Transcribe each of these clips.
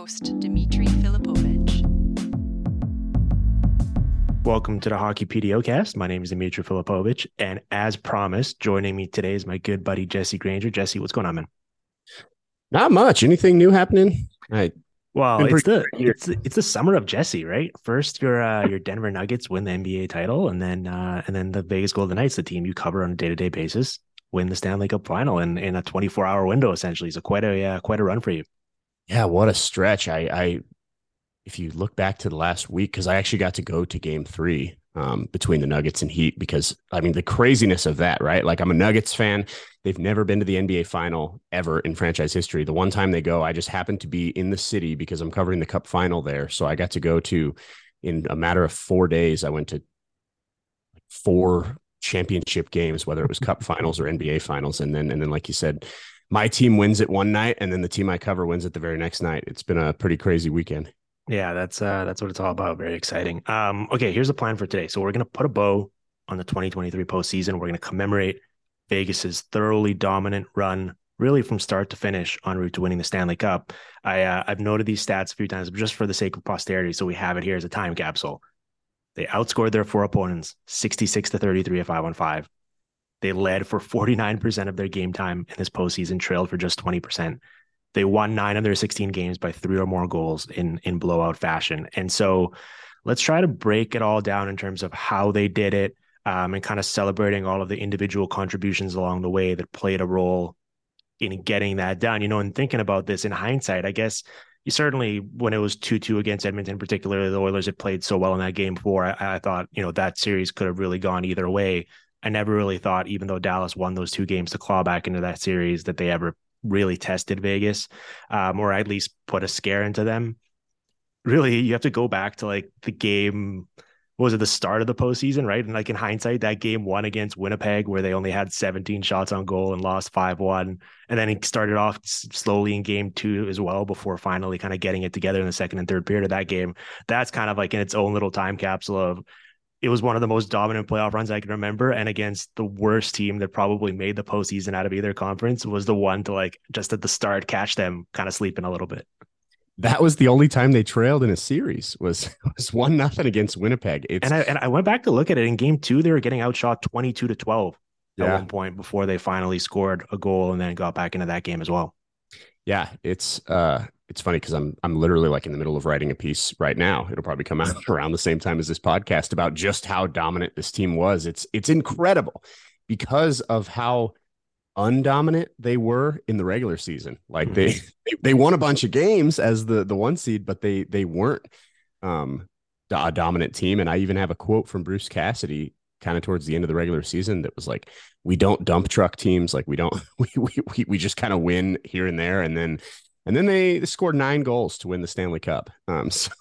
your host, Dimitri Filipovic. Welcome to the Hockey PDO My name is Dimitri Filipovic, and as promised, joining me today is my good buddy Jesse Granger. Jesse, what's going on, man? Not much. Anything new happening? I well, it's the it's it's the summer of Jesse, right? First, your uh, your Denver Nuggets win the NBA title, and then uh, and then the Vegas Golden Knights, the team you cover on a day to day basis, win the Stanley Cup final in in a twenty four hour window, essentially. So quite a uh, quite a run for you. Yeah, what a stretch! I, I if you look back to the last week, because I actually got to go to Game Three um, between the Nuggets and Heat, because I mean the craziness of that, right? Like I'm a Nuggets fan. They've never been to the NBA final ever in franchise history. The one time they go, I just happened to be in the city because I'm covering the Cup final there, so I got to go to. In a matter of four days, I went to four championship games, whether it was Cup finals or NBA finals, and then and then like you said, my team wins it one night, and then the team I cover wins it the very next night. It's been a pretty crazy weekend. Yeah, that's uh that's what it's all about. Very exciting. Um, okay, here's the plan for today. So we're gonna put a bow on the 2023 postseason. We're gonna commemorate Vegas's thoroughly dominant run, really from start to finish, en route to winning the Stanley Cup. I uh, I've noted these stats a few times, but just for the sake of posterity, so we have it here as a time capsule. They outscored their four opponents 66 to 33 at five on five. They led for 49% of their game time in this postseason, trailed for just 20%. They won nine of their 16 games by three or more goals in in blowout fashion. And so let's try to break it all down in terms of how they did it um, and kind of celebrating all of the individual contributions along the way that played a role in getting that done. You know, and thinking about this in hindsight, I guess you certainly when it was 2-2 against Edmonton, particularly the Oilers had played so well in that game before, I, I thought, you know, that series could have really gone either way. I never really thought, even though Dallas won those two games to claw back into that series, that they ever really tested Vegas, um, or at least put a scare into them. Really, you have to go back to like the game. was it the start of the postseason, right? And like in hindsight, that game one against Winnipeg, where they only had 17 shots on goal and lost 5 1. And then he started off slowly in game two as well before finally kind of getting it together in the second and third period of that game. That's kind of like in its own little time capsule of it was one of the most dominant playoff runs I can remember. And against the worst team that probably made the postseason out of either conference was the one to like just at the start catch them kind of sleeping a little bit. That was the only time they trailed in a series was was one nothing against Winnipeg. It's, and I and I went back to look at it in game two. They were getting outshot twenty two to twelve at one point before they finally scored a goal and then got back into that game as well. Yeah, it's uh it's funny because I'm I'm literally like in the middle of writing a piece right now. It'll probably come out around the same time as this podcast about just how dominant this team was. It's it's incredible because of how undominant they were in the regular season. Like they mm-hmm. they won a bunch of games as the the one seed, but they they weren't um a dominant team. And I even have a quote from Bruce Cassidy kind of towards the end of the regular season that was like, we don't dump truck teams. Like we don't, we, we, we just kind of win here and there. And then and then they scored nine goals to win the Stanley Cup. Um, so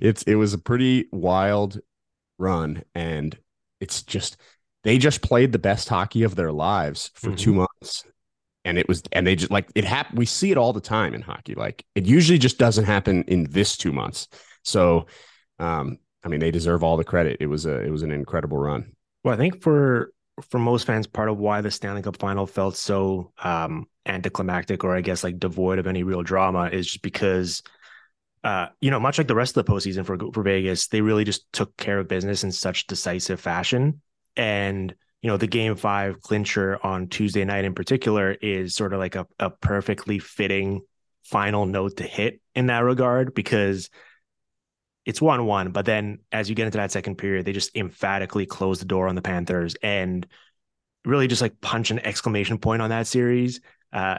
it's it was a pretty wild run, and it's just they just played the best hockey of their lives for mm-hmm. two months, and it was and they just like it happened. We see it all the time in hockey. Like it usually just doesn't happen in this two months. So, um, I mean, they deserve all the credit. It was a it was an incredible run. Well, I think for for most fans, part of why the Stanley Cup final felt so um, anticlimactic, or I guess like devoid of any real drama, is just because, uh, you know, much like the rest of the postseason for for Vegas, they really just took care of business in such decisive fashion. And you know, the Game Five clincher on Tuesday night in particular is sort of like a, a perfectly fitting final note to hit in that regard because it's one one, but then as you get into that second period, they just emphatically close the door on the Panthers and really just like punch an exclamation point on that series. Uh,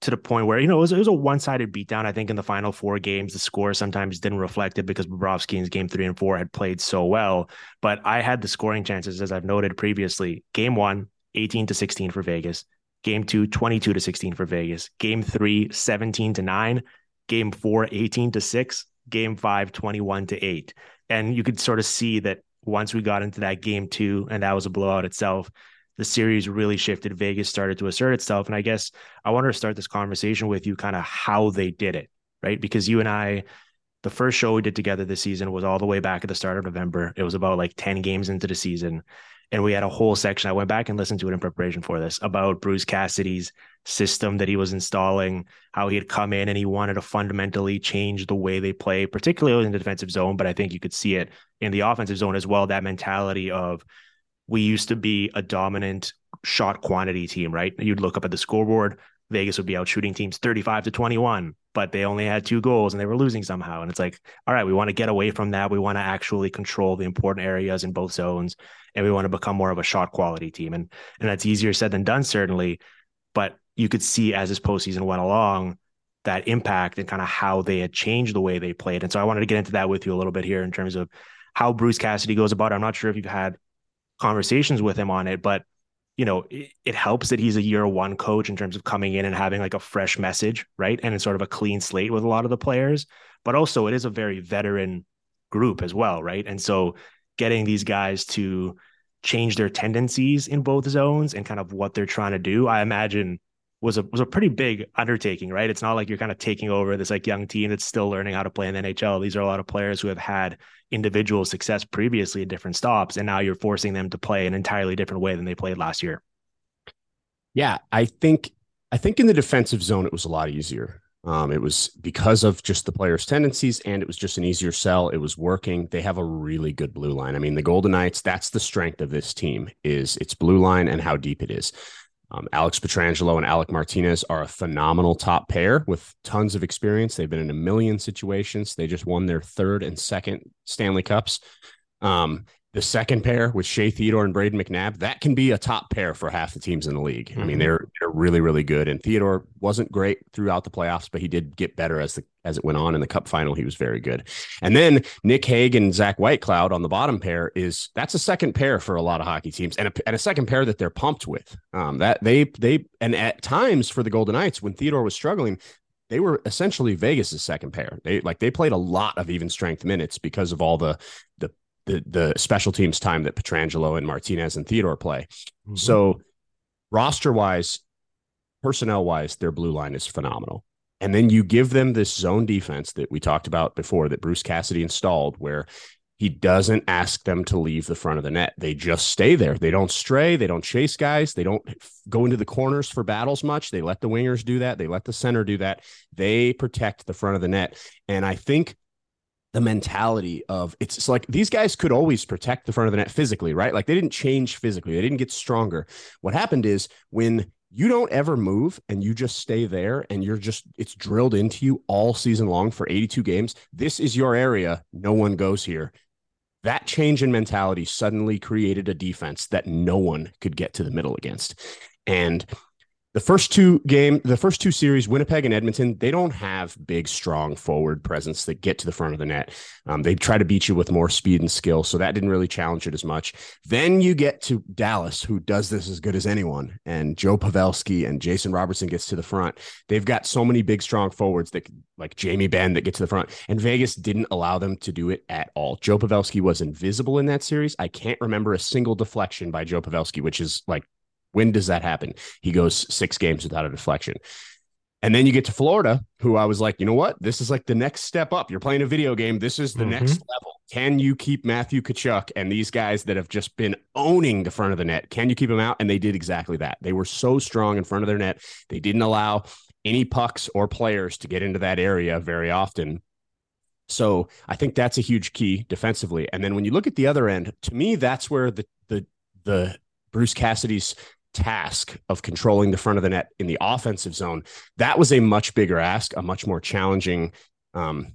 to the point where you know it was, it was a one-sided beatdown. I think in the final four games, the score sometimes didn't reflect it because Bobrovsky in game three and four had played so well. But I had the scoring chances, as I've noted previously. Game one, 18 to 16 for Vegas. Game two, 22 to 16 for Vegas. Game three, 17 to nine. Game four, 18 to six game five, 21 to eight. And you could sort of see that once we got into that game two, and that was a blowout itself, the series really shifted. Vegas started to assert itself. And I guess I want to start this conversation with you kind of how they did it, right? Because you and I, the first show we did together this season was all the way back at the start of November. It was about like 10 games into the season. And we had a whole section. I went back and listened to it in preparation for this about Bruce Cassidy's system that he was installing, how he had come in and he wanted to fundamentally change the way they play, particularly in the defensive zone. But I think you could see it in the offensive zone as well. That mentality of we used to be a dominant shot quantity team, right? You'd look up at the scoreboard, Vegas would be out shooting teams 35 to 21, but they only had two goals and they were losing somehow. And it's like, all right, we want to get away from that. We want to actually control the important areas in both zones and we want to become more of a shot quality team. And and that's easier said than done, certainly. But you could see as this postseason went along that impact and kind of how they had changed the way they played. And so I wanted to get into that with you a little bit here in terms of how Bruce Cassidy goes about it. I'm not sure if you've had conversations with him on it, but you know, it, it, helps that he's a year one coach in terms of coming in and having like a fresh message, right? And it's sort of a clean slate with a lot of the players, but also it is a very veteran group as well, right? And so getting these guys to change their tendencies in both zones and kind of what they're trying to do, I imagine was a was a pretty big undertaking, right? It's not like you're kind of taking over this like young team that's still learning how to play in the NHL. These are a lot of players who have had individual success previously at different stops, and now you're forcing them to play an entirely different way than they played last year. Yeah, I think I think in the defensive zone it was a lot easier. Um, it was because of just the players' tendencies, and it was just an easier sell. It was working. They have a really good blue line. I mean, the Golden Knights. That's the strength of this team is its blue line and how deep it is. Um, Alex Pietrangelo and Alec Martinez are a phenomenal top pair with tons of experience. They've been in a million situations. They just won their third and second Stanley Cups. Um, the second pair with Shea Theodore and Brayden McNabb, that can be a top pair for half the teams in the league. Mm-hmm. I mean, mm-hmm. they're they're really really good. And Theodore wasn't great throughout the playoffs, but he did get better as the as it went on in the Cup final. He was very good. And then Nick Hague and Zach Whitecloud on the bottom pair is that's a second pair for a lot of hockey teams, and a, and a second pair that they're pumped with. Um, that they they and at times for the Golden Knights when Theodore was struggling, they were essentially Vegas's second pair. They like they played a lot of even strength minutes because of all the the the the special teams time that Pietrangelo and Martinez and Theodore play. Mm-hmm. So roster wise, personnel wise, their blue line is phenomenal. And then you give them this zone defense that we talked about before that Bruce Cassidy installed, where he doesn't ask them to leave the front of the net. They just stay there. They don't stray. They don't chase guys. They don't go into the corners for battles much. They let the wingers do that. They let the center do that. They protect the front of the net. And I think the mentality of it's, like these guys could always protect the front of the net physically, right? Like they didn't change physically, they didn't get stronger. What happened is when you don't ever move and you just stay there and you're just it's drilled into you all season long for 82 games. This is your area. No one goes here. That change in mentality suddenly created a defense that no one could get to the middle against. And the first two game the first two series winnipeg and edmonton they don't have big strong forward presence that get to the front of the net. Um, they try to beat you with more speed and skill so that didn't really challenge it as much. Then you get to dallas who does this as good as anyone and joe pavelski and jason robertson gets to the front. They've got so many big strong forwards that like jamie benn that get to the front and vegas didn't allow them to do it at all. Joe pavelski was invisible in that series. I can't remember a single deflection by joe pavelski which is like when does that happen? He goes six games without a deflection. And then you get to Florida, who I was like, you know what? This is like the next step up. You're playing a video game. This is the mm-hmm. next level. Can you keep Matthew Tkachuk and these guys that have just been owning the front of the net? Can you keep them out? And they did exactly that. They were so strong in front of their net. They didn't allow any pucks or players to get into that area very often. So I think that's a huge key defensively. And then when you look at the other end, to me, that's where the the the Bruce Cassidy's task of controlling the front of the net in the offensive zone, that was a much bigger ask, a much more challenging um,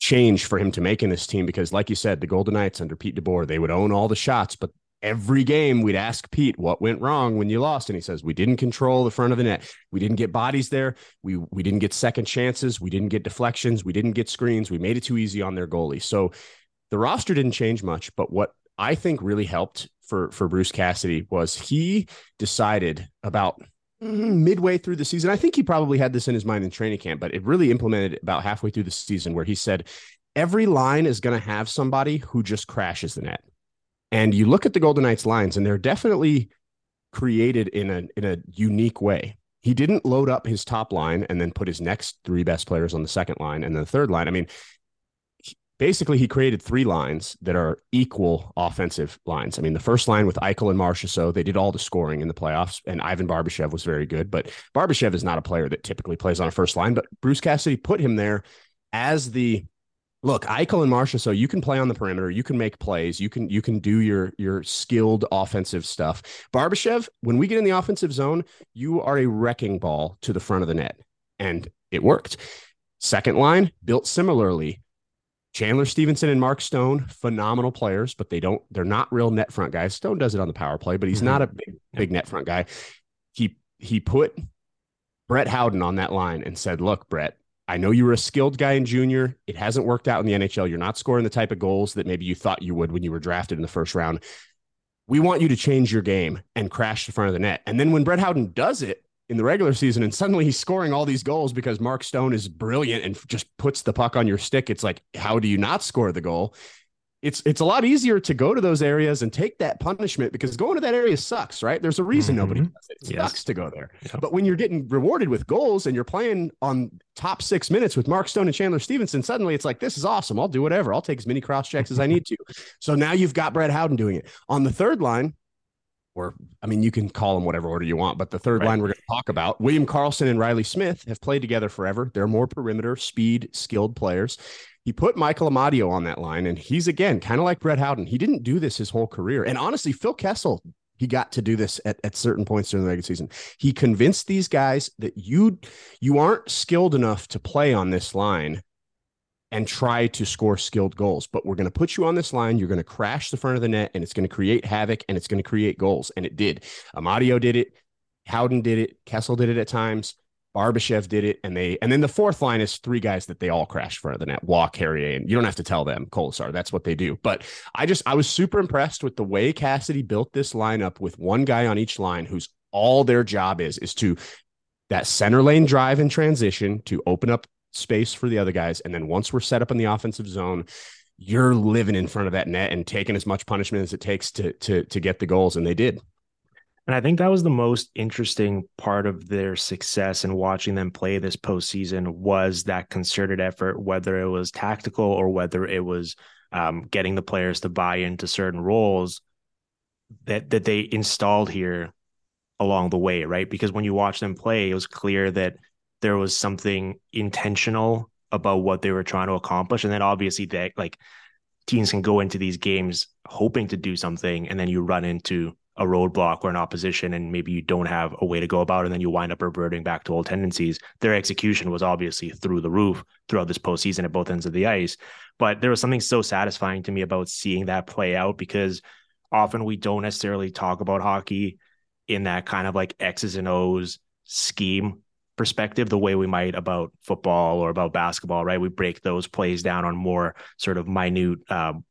change for him to make in this team. Because, like you said, the Golden Knights under Pete DeBoer, they would own all the shots, but every game we'd ask Pete what went wrong when you lost, and he says we didn't control the front of the net, we didn't get bodies there, we we didn't get second chances, we didn't get deflections, we didn't get screens, we made it too easy on their goalie. So the roster didn't change much, but what I think really helped for for Bruce Cassidy was he decided about midway through the season. I think he probably had this in his mind in training camp, but it really implemented about halfway through the season where he said every line is going to have somebody who just crashes the net. And you look at the Golden Knights lines and they're definitely created in a in a unique way. He didn't load up his top line and then put his next three best players on the second line and then the third line. I mean, basically he created three lines that are equal offensive lines. I mean, the first line with Eichel and Marchessault, they did all the scoring in the playoffs, and Ivan Barbashev was very good. But Barbashev is not a player that typically plays on a first line, but Bruce Cassidy put him there as the look, Eichel and Marchessault you can play on the perimeter, you can make plays, you can you can do your your skilled offensive stuff. Barbashev, when we get in the offensive zone, you are a wrecking ball to the front of the net, and it worked. Second line built similarly. Chandler Stephenson and Mark Stone, phenomenal players, but they don't, they're not real net front guys. Stone does it on the power play, but he's mm-hmm. not a big, big net front guy. He he put Brett Howden on that line and said, Look, Brett, I know you were a skilled guy in junior. It hasn't worked out in the NHL. You're not scoring the type of goals that maybe you thought you would when you were drafted in the first round. We want you to change your game and crash the front of the net. And then when Brett Howden does it, in the regular season and suddenly he's scoring all these goals because Mark Stone is brilliant and just puts the puck on your stick. It's like, how do you not score the goal? It's it's a lot easier to go to those areas and take that punishment because going to that area sucks, right? There's a reason mm-hmm. nobody does it. It yes. sucks to go there. Yeah. But when you're getting rewarded with goals and you're playing on top six minutes with Mark Stone and Chandler Stephenson, suddenly it's like, this is awesome. I'll do whatever. I'll take as many cross checks as I need to. So now you've got Brad Howden doing it. On the third line, or I mean, you can call them whatever order you want, but the third right. line we're going to talk about, William Karlsson and Riley Smith have played together forever. They're more perimeter, speed, skilled players. He put Michael Amadio on that line, and he's again kind of like Brett Howden. He didn't do this his whole career. And honestly, Phil Kessel, he got to do this at, at certain points during the regular season. He convinced these guys that you you aren't skilled enough to play on this line and try to score skilled goals. But we're going to put you on this line. You're going to crash the front of the net and it's going to create havoc and it's going to create goals. And it did. Amadio did it. Howden did it. Kessel did it at times. Barbashev did it. And they, and then the fourth line is three guys that they all crash front of the net. Walk, Carrier, and you don't have to tell them Kolesar. That's what they do. But I just, I was super impressed with the way Cassidy built this lineup with one guy on each line who's all their job is, is to that center lane drive and transition to open up space for the other guys. And then once we're set up in the offensive zone, you're living in front of that net and taking as much punishment as it takes to to to get the goals. And they did. And I think that was the most interesting part of their success in watching them play this postseason was that concerted effort, whether it was tactical or whether it was um, getting the players to buy into certain roles that that they installed here along the way, right? Because when you watch them play, it was clear that there was something intentional about what they were trying to accomplish. And then obviously that like teams can go into these games hoping to do something and then you run into a roadblock or an opposition and maybe you don't have a way to go about it and then you wind up reverting back to old tendencies. Their execution was obviously through the roof throughout this postseason at both ends of the ice. But there was something so satisfying to me about seeing that play out because often we don't necessarily talk about hockey in that kind of like X's and O's scheme perspective the way we might about football or about basketball, right? We break those plays down on more sort of minute, um,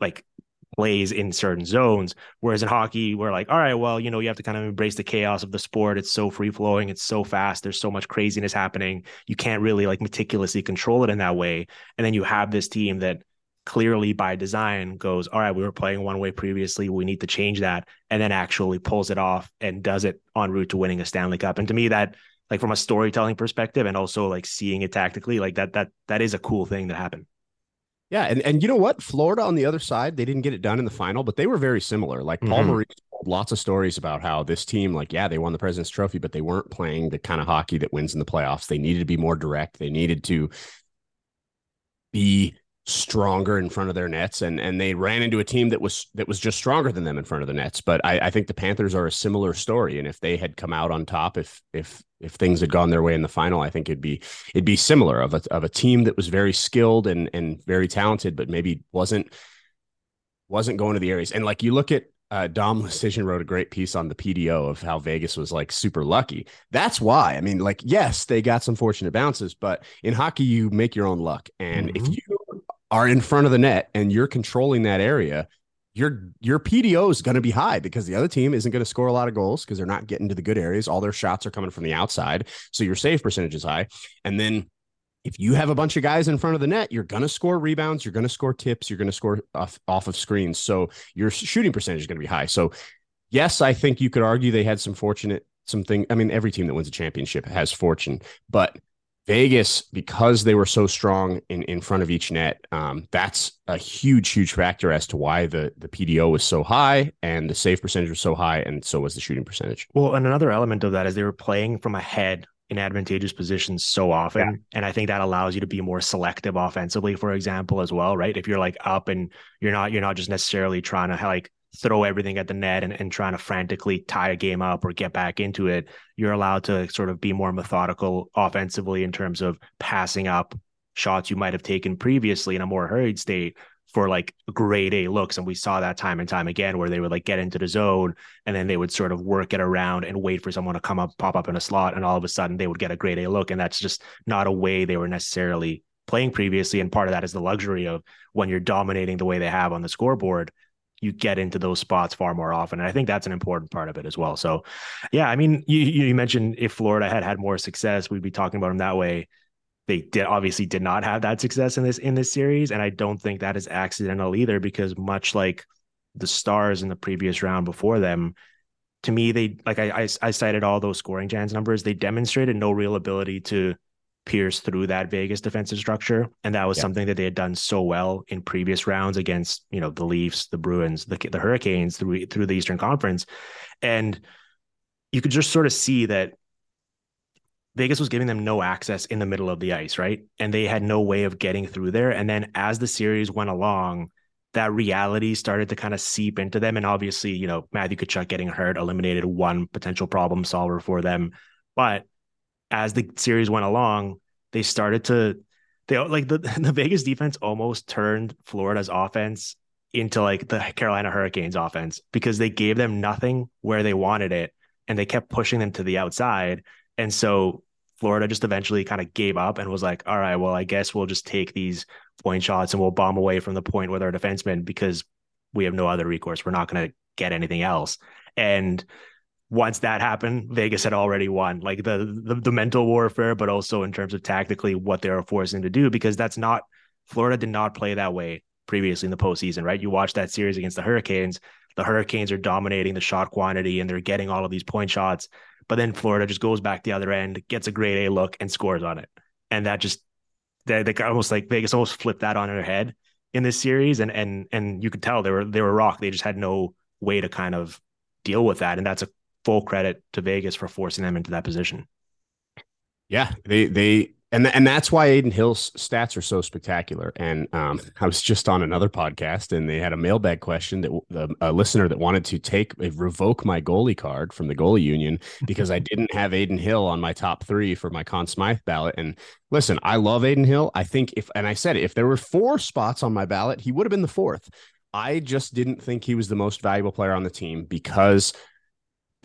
like plays in certain zones. Whereas in hockey, we're like, all right, well, you know, you have to kind of embrace the chaos of the sport. It's so free flowing, it's so fast. There's so much craziness happening. You can't really like meticulously control it in that way. And then you have this team that clearly by design goes, all right, we were playing one way previously. We need to change that. And then actually pulls it off and does it en route to winning a Stanley Cup. And to me, that like from a storytelling perspective and also like seeing it tactically like that that that is a cool thing that happened yeah and and you know what? Florida on the other side they didn't get it done in the final but they were very similar. Like paul mm-hmm. maurice told lots of stories about how this team like yeah they won the president's trophy but they weren't playing the kind of hockey that wins in the playoffs. They needed to be more direct. They needed to be stronger in front of their nets and and they ran into a team that was that was just stronger than them in front of the nets. But I, I think the panthers are a similar story and if they had come out on top if if if things had gone their way in the final i think it'd be it'd be similar of a, of a team that was very skilled and and very talented but maybe wasn't wasn't going to the areas and like you look at uh, Dom Luszczyszyn wrote a great piece on the PDO of how Vegas was like super lucky. That's why. I mean, like, yes, they got some fortunate bounces, but in hockey, you make your own luck. And mm-hmm. if you are in front of the net and you're controlling that area, your your PDO is going to be high because the other team isn't going to score a lot of goals because they're not getting to the good areas. All their shots are coming from the outside, so your save percentage is high. And then if you have a bunch of guys in front of the net, you're going to score rebounds, you're going to score tips, you're going to score off, off of screens. So your shooting percentage is going to be high. So yes, I think you could argue they had some fortunate something. I mean, every team that wins a championship has fortune, but Vegas, because they were so strong in, in front of each net, um, that's a huge, huge factor as to why the, the PDO was so high and the save percentage was so high, and so was the shooting percentage. Well, and another element of that is they were playing from ahead in advantageous positions so often. Yeah. And I think that allows you to be more selective offensively, for example, as well, right? If you're like up and you're not, you're not just necessarily trying to like throw everything at the net and, and trying to frantically tie a game up or get back into it, you're allowed to sort of be more methodical offensively in terms of passing up shots you might have taken previously in a more hurried state for like grade A looks. And we saw that time and time again where they would like get into the zone and then they would sort of work it around and wait for someone to come up, pop up in a slot. And all of a sudden they would get a grade A look. And that's just not a way they were necessarily playing previously. And part of that is the luxury of when you're dominating the way they have on the scoreboard, you get into those spots far more often. And I think that's an important part of it as well. So, yeah, I mean, you you mentioned if Florida had had more success, we'd be talking about them that way. They did obviously did not have that success in this in this series, and I don't think that is accidental either. Because much like the Stars in the previous round before them, to me, they like I I, I cited all those scoring chance numbers. They demonstrated no real ability to pierce through that Vegas defensive structure. And that was yeah. something that they had done so well in previous rounds against, you know, the Leafs, the Bruins, the, the Hurricanes through through the Eastern Conference. And you could just sort of see that Vegas was giving them no access in the middle of the ice, right? And they had no way of getting through there. And then as the series went along, that reality started to kind of seep into them. And obviously, you know, Matthew Tkachuk getting hurt eliminated one potential problem solver for them. But as the series went along, they started to they like the the Vegas defense almost turned Florida's offense into like the Carolina Hurricanes offense because they gave them nothing where they wanted it and they kept pushing them to the outside. And so Florida just eventually kind of gave up and was like, all right, well, I guess we'll just take these point shots and we'll bomb away from the point with our defensemen because we have no other recourse. We're not going to get anything else. And once that happened, Vegas had already won. Like the, the, the mental warfare, but also in terms of tactically what they were forcing to do, because that's not Florida did not play that way previously in the postseason, right? You watch that series against the Hurricanes. The Hurricanes are dominating the shot quantity and they're getting all of these point shots. But then Florida just goes back the other end, gets a great A look, and scores on it. And that just they, they almost like Vegas almost flipped that on their head in this series. And and and you could tell they were they were rock. They just had no way to kind of deal with that. And that's a full credit to Vegas for forcing them into that position. Yeah, they they and and that's why Adin Hill's stats are so spectacular. And um, I was just on another podcast, and they had a mailbag question that the, a listener that wanted to take revoke my goalie card from the goalie union because I didn't have Adin Hill on my top three for my Conn Smythe ballot. And listen, I love Adin Hill. I think if and I said it, if there were four spots on my ballot, he would have been the fourth. I just didn't think he was the most valuable player on the team because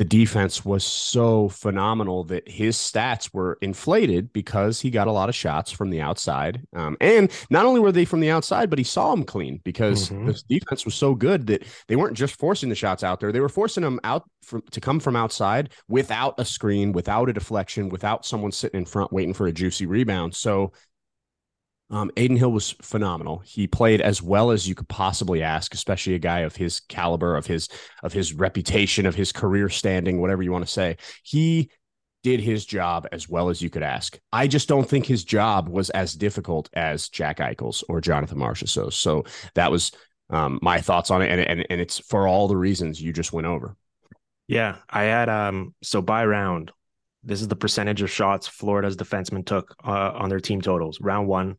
the defense was so phenomenal that his stats were inflated because he got a lot of shots from the outside. Um, and not only were they from the outside, but he saw them clean because mm-hmm. the defense was so good that they weren't just forcing the shots out there; they were forcing them out from, to come from outside without a screen, without a deflection, without someone sitting in front waiting for a juicy rebound. So um, Adin Hill was phenomenal. He played as well as you could possibly ask, especially a guy of his caliber, of his of his reputation, of his career standing, whatever you want to say. He did his job as well as you could ask. I just don't think his job was as difficult as Jack Eichel's or Jonathan Marchessault. So that was um, my thoughts on it, and, and and it's for all the reasons you just went over. Yeah, I had um so by round, this is the percentage of shots Florida's defensemen took uh, on their team totals. Round one,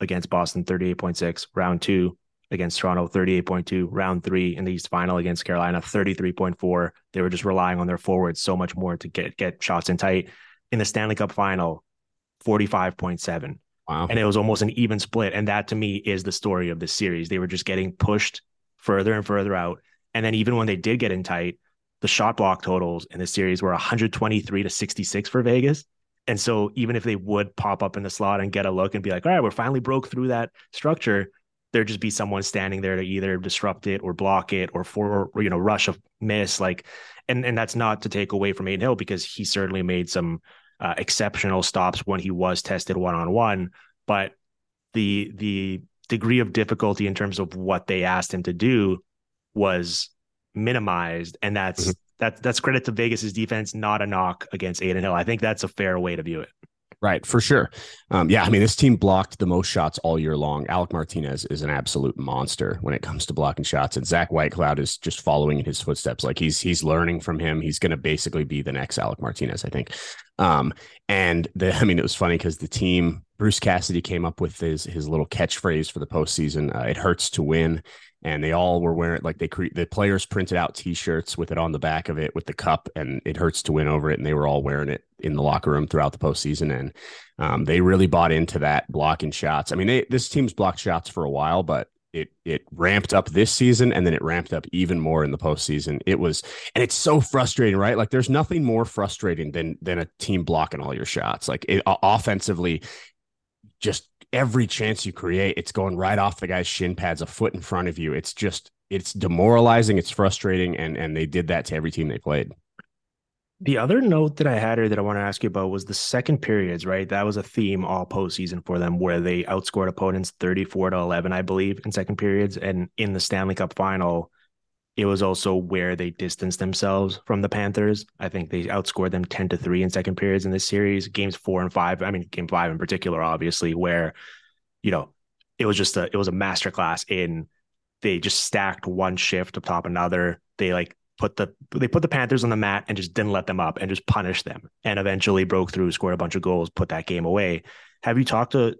against Boston, 38.6. Round two against Toronto, 38.2. Round three in the East Final against Carolina, 33.4. They were just relying on their forwards so much more to get get shots in tight. In the Stanley Cup Final, 45.7. Wow. And it was almost an even split. And that to me is the story of this series. They were just getting pushed further and further out. And then even when they did get in tight, the shot block totals in the series were 123 to 66 for Vegas. And so even if they would pop up in the slot and get a look and be like, all right, we're finally broke through that structure, there'd just be someone standing there to either disrupt it or block it or for or, you know rush a miss like and and that's not to take away from Adin Hill because he certainly made some uh, exceptional stops when he was tested one on one but the the degree of difficulty in terms of what they asked him to do was minimized and that's mm-hmm that that's credit to Vegas's defense, not a knock against Adin Hill. I think that's a fair way to view it. Right, for sure. Um, yeah, I mean, this team blocked the most shots all year long. Alec Martinez is an absolute monster when it comes to blocking shots, and Zach Whitecloud is just following in his footsteps. Like he's he's learning from him. He's going to basically be the next Alec Martinez, I think. Um, and the, I mean, it was funny because the team Bruce Cassidy came up with his his little catchphrase for the postseason. Uh, it hurts to win, and they all were wearing like they cre- the players printed out T-shirts with it on the back of it with the cup, and it hurts to win over it, and they were all wearing it in the locker room throughout the postseason, and um, they really bought into that blocking shots. I mean, they, this team's blocked shots for a while, but it it ramped up this season, and then it ramped up even more in the postseason. It was, and it's so frustrating, right? Like, there's nothing more frustrating than than a team blocking all your shots. Like, it, offensively, just every chance you create, it's going right off the guy's shin pads, a foot in front of you. It's just it's demoralizing, it's frustrating, and and they did that to every team they played. The other note that I had here that I want to ask you about was the second periods, right? That was a theme all postseason for them where they outscored opponents 34 to 11, I believe, in second periods. And in the Stanley Cup final, it was also where they distanced themselves from the Panthers. I think they outscored them 10 to 3 in second periods in this series. Games four and five, I mean, game five in particular, obviously, where, you know, it was just a it was a masterclass in they just stacked one shift atop another. They like put the they put the Panthers on the mat and just didn't let them up and just punished them and eventually broke through, scored a bunch of goals, put that game away. Have you talked to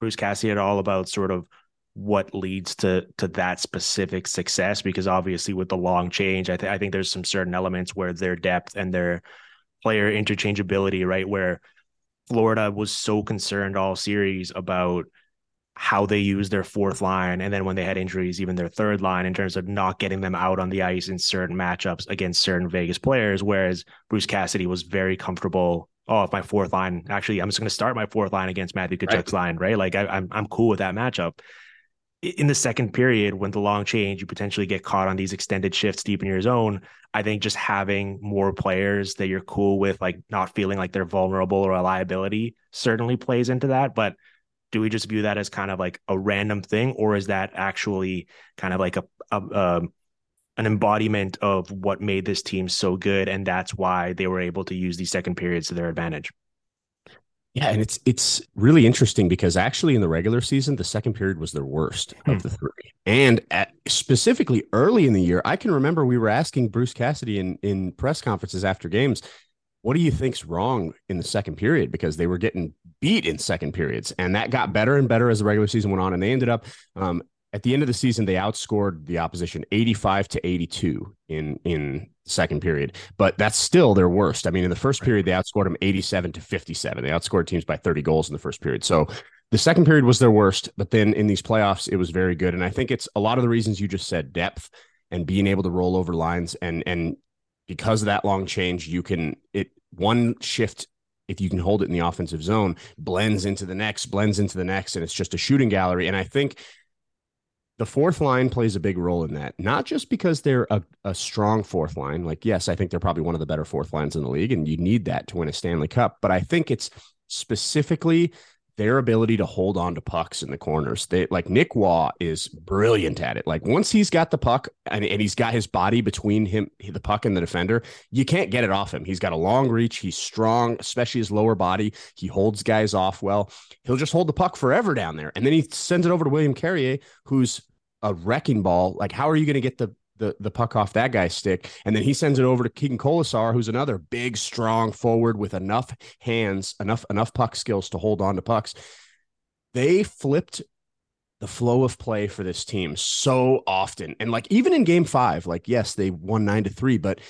Bruce Cassidy at all about sort of what leads to to that specific success? Because obviously with the long change, I, th- I think there's some certain elements where their depth and their player interchangeability, right, where Florida was so concerned all series about how they use their fourth line and then when they had injuries even their third line in terms of not getting them out on the ice in certain matchups against certain Vegas players whereas Bruce Cassidy was very comfortable oh if my fourth line actually I'm just going to start my fourth line against Matthew Tkachuk's right. line right like I, am I'm, I'm cool with that matchup in the second period when the long change you potentially get caught on these extended shifts deep in your zone I think just having more players that you're cool with like not feeling like they're vulnerable or a liability certainly plays into that. But do we just view that as kind of like a random thing or is that actually kind of like a, a, um, an embodiment of what made this team so good and that's why they were able to use these second periods to their advantage yeah, and it's it's really interesting because actually in the regular season, the second period was their worst hmm. of the three. And at, specifically early in the year, I can remember we were asking Bruce Cassidy in in press conferences after games, what do you think's wrong in the second period? Because they were getting beat in second periods, and that got better and better as the regular season went on. And they ended up um, at the end of the season, they outscored the opposition 85 to 82 in in second period, but that's still their worst. I mean, in the first period, they outscored them 87 to 57. They outscored teams by 30 goals in the first period. So the second period was their worst, but then in these playoffs, it was very good. And I think it's a lot of the reasons you just said depth and being able to roll over lines and and because of that long change, you can it one shift if you can hold it in the offensive zone blends into the next, blends into the next, and it's just a shooting gallery. And I think the fourth line plays a big role in that, not just because they're a, a strong fourth line. Like, yes, I think they're probably one of the better fourth lines in the league, and you need that to win a Stanley Cup. But I think it's specifically their ability to hold on to pucks in the corners. They like Nick Roy is brilliant at it. Like once he's got the puck and, and he's got his body between him, the puck and the defender, you can't get it off him. He's got a long reach. He's strong, especially his lower body. He holds guys off well. He'll just hold the puck forever down there. And then he sends it over to William Carrier, who's a wrecking ball. Like, how are you going to get the the the puck off that guy's stick, and then he sends it over to Keegan Kolesar, who's another big, strong forward with enough hands, enough enough puck skills to hold on to pucks. They flipped the flow of play for this team so often, and like even in Game Five, like yes, they won nine to three, but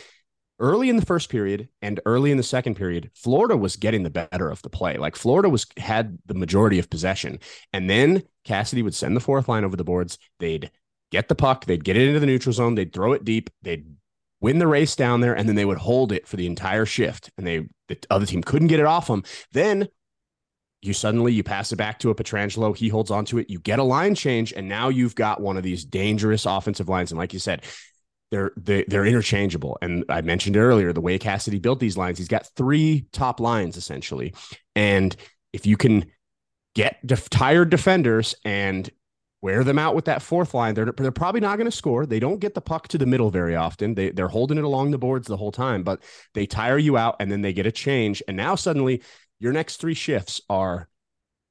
early in the first period and early in the second period, Florida was getting the better of the play. Like Florida was had the majority of possession, and then Cassidy would send the fourth line over the boards. They'd get the puck, they'd get it into the neutral zone, they'd throw it deep, they'd win the race down there, and then they would hold it for the entire shift. And they the other team couldn't get it off them. Then you suddenly you pass it back to a Pietrangelo, he holds onto it, you get a line change, and now you've got one of these dangerous offensive lines. And like you said, they're they, they're interchangeable. And I mentioned earlier the way Cassidy built these lines, he's got three top lines essentially. And if you can get def- tired defenders and wear them out with that fourth line. They're they're probably not going to score. They don't get the puck to the middle very often. They they're holding it along the boards the whole time, but they tire you out and then they get a change. And now suddenly your next three shifts are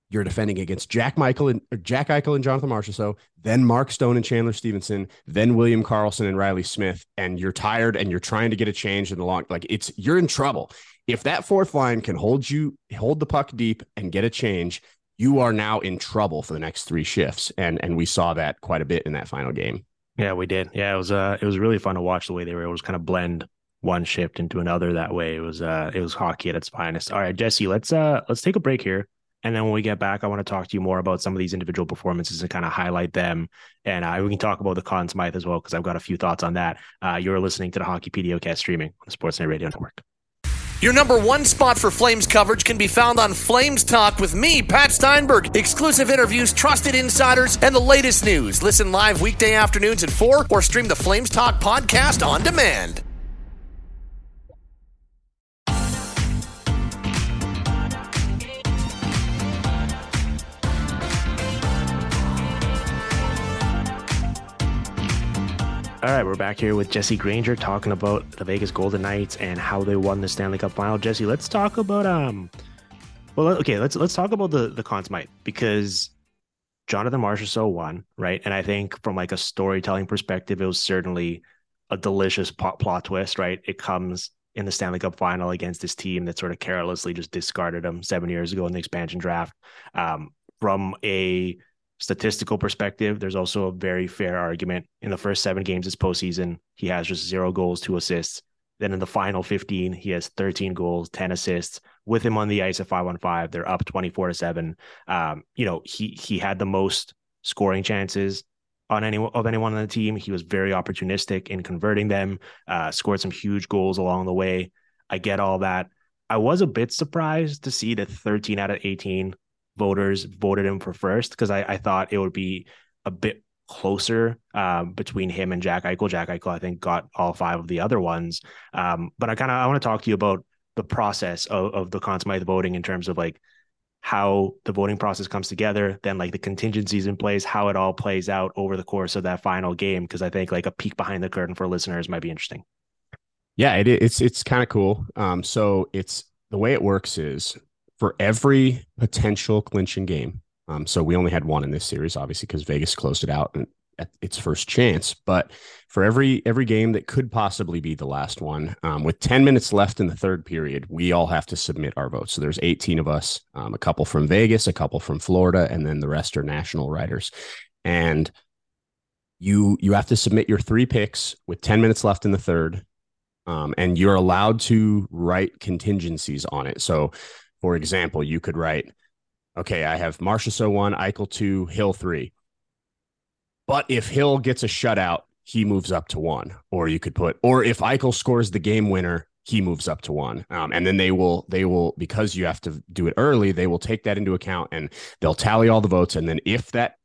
you're defending against Jack Michael and Jack Eichel and Jonathan Marchessault, then Mark Stone and Chandler Stephenson, then William Karlsson and Riley Smith, and you're tired and you're trying to get a change in the long like it's you're in trouble. If that fourth line can hold you hold the puck deep and get a change, you are now in trouble for the next three shifts. And and we saw that quite a bit in that final game. Yeah, we did. Yeah, it was uh it was really fun to watch the way they were able to kind of blend one shift into another that way. It was uh it was hockey at its finest. All right, Jesse, let's uh let's take a break here. And then when we get back, I want to talk to you more about some of these individual performances and kind of highlight them. And uh, we can talk about the Conn Smythe as well, because I've got a few thoughts on that. Uh, you're listening to the Hockey PDOcast streaming on the Sportsnet Radio Network. Your number one spot for Flames coverage can be found on Flames Talk with me, Pat Steinberg. Exclusive interviews, trusted insiders, and the latest news. Listen live weekday afternoons at 4 or stream the Flames Talk podcast on demand. All right, we're back here with Jesse Granger talking about the Vegas Golden Knights and how they won the Stanley Cup final. Jesse, let's talk about um well okay, let's let's talk about the the Conn Smythe because Jonathan Marchessault won, right? And I think from like a storytelling perspective, it was certainly a delicious plot, plot twist, right? It comes in the Stanley Cup final against this team that sort of carelessly just discarded him seven years ago in the expansion draft. Um, from a statistical perspective, there's also a very fair argument. In the first seven games this postseason, he has just zero goals, two assists. Then in the final 15, he has 13 goals, 10 assists. With him on the ice at 5 on 5, they're up 24 to 7. Um, you know, he he had the most scoring chances on any of anyone on the team. He was very opportunistic in converting them, uh, scored some huge goals along the way. I get all that. I was a bit surprised to see that 13 out of 18 voters voted him for first because I, I thought it would be a bit closer um, between him and Jack Eichel. Jack Eichel, I think, got all five of the other ones. Um, but I kind of I want to talk to you about the process of, of the Conn Smythe voting in terms of like how the voting process comes together, then like the contingencies in place, how it all plays out over the course of that final game. Because I think like a peek behind the curtain for listeners might be interesting. Yeah, it, it's it's kind of cool. Um, so it's the way it works is for every potential clinching game. Um, so we only had one in this series, obviously, because Vegas closed it out at its first chance. But for every every game that could possibly be the last one, um, with 10 minutes left in the third period, we all have to submit our votes. So there's 18 of us, um, a couple from Vegas, a couple from Florida, and then the rest are national writers. And you you have to submit your three picks with 10 minutes left in the third. Um, and you're allowed to write contingencies on it. So for example, you could write, okay, I have Marchessault one, Eichel two, Hill three. But if Hill gets a shutout, he moves up to one. Or you could put, or if Eichel scores the game winner, he moves up to one. Um, and then they will, they will, because you have to do it early, they will take that into account and they'll tally all the votes. And then if that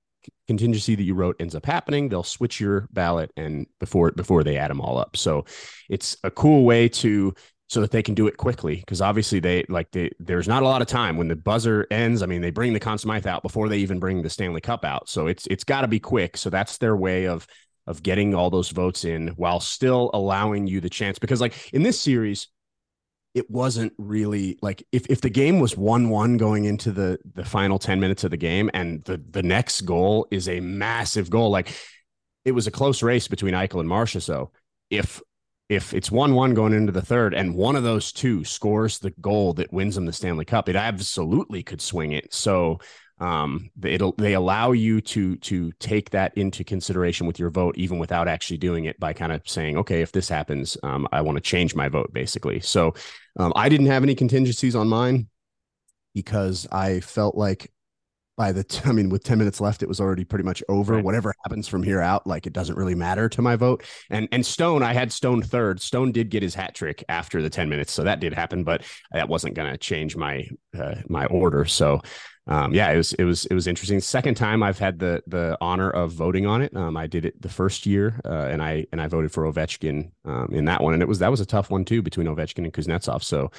contingency that you wrote ends up happening, they'll switch your ballot and before before they add them all up. So it's a cool way to so that they can do it quickly because obviously they like they there's not a lot of time. When the buzzer ends i mean they bring the Conn Smythe out before they even bring the stanley cup out. So it's it's got to be quick. So that's their way of of getting all those votes in while still allowing you the chance. Because like in this series it wasn't really like if, if the game was 1-1 going into the the final 10 minutes of the game and the the next goal is a massive goal like it was a close race between Eichel and Marchessault if if it's 1 1 going into the third and one of those two scores the goal that wins them the Stanley Cup, it absolutely could swing it. So, um, it'll they allow you to to take that into consideration with your vote, even without actually doing it by kind of saying, okay, if this happens, um, I want to change my vote, basically. So, um, I didn't have any contingencies on mine because I felt like by the t- I mean with 10 minutes left it was already pretty much over right. whatever happens from here out like it doesn't really matter to my vote and and Stone I had Stone third Stone did get his hat trick after the 10 minutes so that did happen but that wasn't going to change my uh, my order so um, yeah, it was it was it was interesting. Second time I've had the the honor of voting on it. Um, I did it the first year, uh, and I and I voted for Ovechkin um, in that one, and it was that was a tough one too between Ovechkin and Kuznetsov. So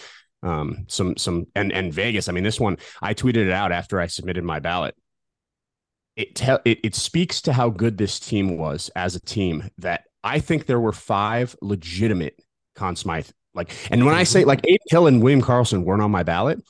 um, some some and and Vegas. I mean, this one I tweeted it out after I submitted my ballot. It tell it, it speaks to how good this team was as a team that I think there were five legitimate Conn Smythe like. And when I say like Adin Hill and William Karlsson weren't on my ballot,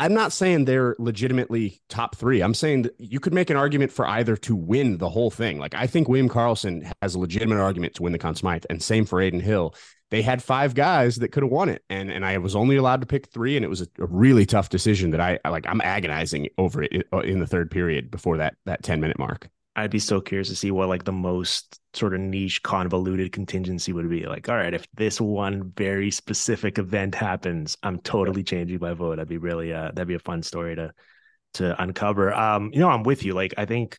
I'm not saying they're legitimately top three. I'm saying you could make an argument for either to win the whole thing. Like I think William Karlsson has a legitimate argument to win the Conn Smythe, and same for Adin Hill. They had five guys that could have won it, and and I was only allowed to pick three, and it was a, a really tough decision that I, like. I'm agonizing over it uh, in the third period before that that 10 minute mark. I'd be so curious to see what like the most sort of niche convoluted contingency would be. Like, all right, if this one very specific event happens, I'm totally changing my vote. That'd be really uh that'd be a fun story to to uncover. Um, you know, I'm with you. Like, I think,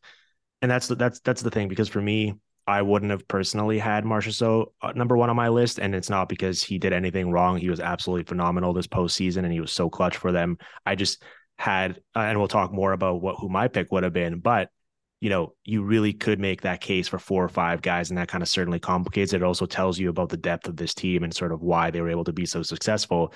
and that's the that's that's the thing because for me, I wouldn't have personally had Marchessault uh, number one on my list, and it's not because he did anything wrong. He was absolutely phenomenal this postseason, and he was so clutch for them. I just had, uh, and we'll talk more about what who my pick would have been, but you know, you really could make that case for four or five guys, and that kind of certainly complicates it. It also tells you about the depth of this team and sort of why they were able to be so successful.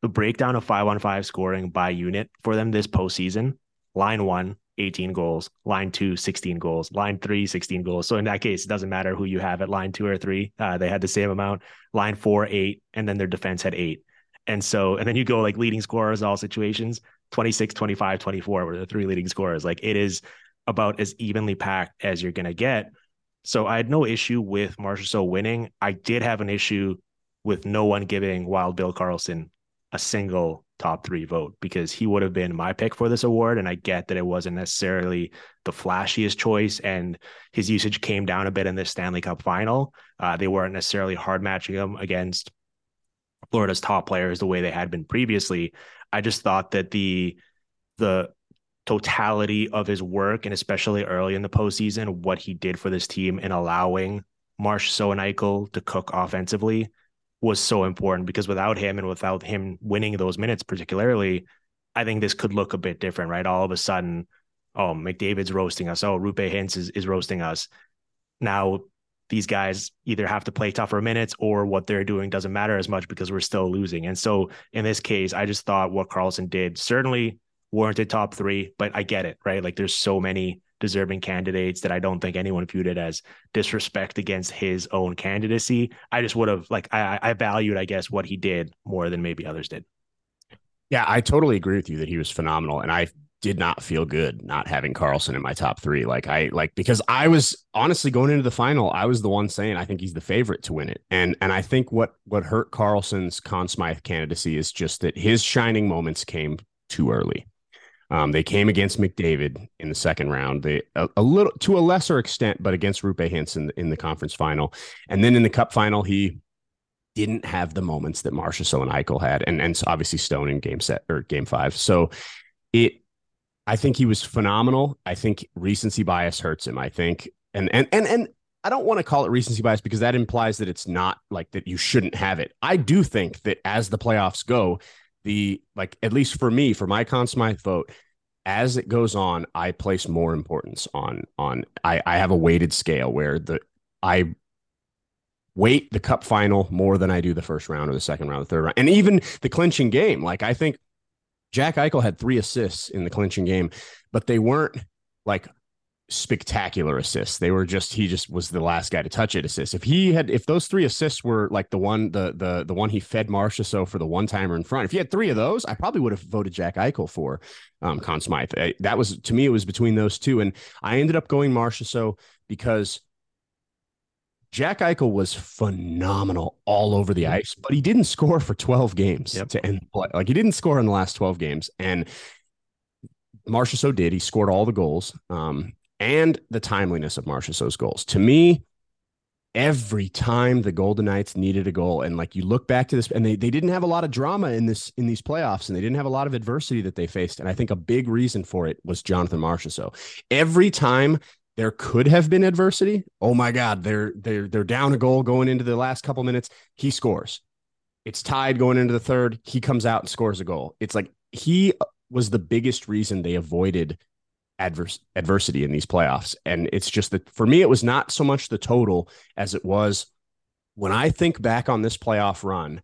The breakdown of five on five scoring by unit for them this postseason line one, 18 goals, line two, 16 goals, line three, 16 goals. So in that case, it doesn't matter who you have at line two or three. Uh, they had the same amount. Line four, eight, and then their defense had eight. And so, and then you go like leading scorers, all situations 26, 25, 24 were the three leading scorers. Like it is about as evenly packed as you're going to get. So I had no issue with Marchessault winning. I did have an issue with no one giving Wild Bill Karlsson a single top three vote because he would have been my pick for this award. And I get that it wasn't necessarily the flashiest choice, and his usage came down a bit in this Stanley Cup final. Uh, they weren't necessarily hard matching him against Florida's top players the way they had been previously. I just thought that the the totality of his work and especially early in the postseason, what he did for this team in allowing Marchessault and Eichel to cook offensively was so important because without him and without him winning those minutes, particularly, I think this could look a bit different, right? All of a sudden, oh, McDavid's roasting us. Oh, Roope Hintz is, is roasting us. Now these guys either have to play tougher minutes or what they're doing doesn't matter as much because we're still losing. And so in this case, I just thought what Karlsson did certainly warranted top three, but I get it, right? Like there's so many deserving candidates that I don't think anyone viewed it as disrespect against his own candidacy. I just would have like I, I valued, I guess, what he did more than maybe others did. Yeah, I totally agree with you that he was phenomenal. And I did not feel good not having Karlsson in my top three. Like I like because I was honestly going into the final, I was the one saying I think he's the favorite to win it. And and I think what what hurt Karlsson's Conn Smythe candidacy is just that his shining moments came too early. Um, they came against McDavid in the second round. They a, a, little to a lesser extent, but against Roope in, in the conference final, and then in the Cup final, he didn't have the moments that Marchessault and Eichel had, and and obviously Stone in Game Set or Game Five. So it, I think he was phenomenal. I think recency bias hurts him. I think, and and and and I don't want to call it recency bias because that implies that it's not like that you shouldn't have it. I do think that as the playoffs go, the like at least for me for my Conn Smythe vote as it goes on i place more importance on on i i have a weighted scale where the i weight the cup final more than i do the first round or the second round the third round. And even the clinching game like i think jack eichel had three assists in the clinching game but they weren't like spectacular assists. They were just he just was the last guy to touch it assists. If he had if those three assists were like the one the the the one he fed Marchessault for the one timer in front. If he had three of those, I probably would have voted Jack Eichel for um Conn Smythe. That was to me it was between those two and I ended up going Marchessault because Jack Eichel was phenomenal all over the ice, but he didn't score for 12 games yep. to end play. Like he didn't score in the last 12 games and Marchessault did. He scored all the goals. Um, and the timeliness of Marchessault's goals. To me, every time the Golden Knights needed a goal, and like you look back to this, and they, they didn't have a lot of drama in this in these playoffs, and they didn't have a lot of adversity that they faced. And I think a big reason for it was Jonathan Marchessault. Every time there could have been adversity, oh my God, they're they're they're down a goal going into the last couple minutes. He scores. It's tied going into the third. He comes out and scores a goal. It's like he was the biggest reason they avoided adverse adversity in these playoffs. And it's just that for me, it was not so much the total as it was when I think back on this playoff run,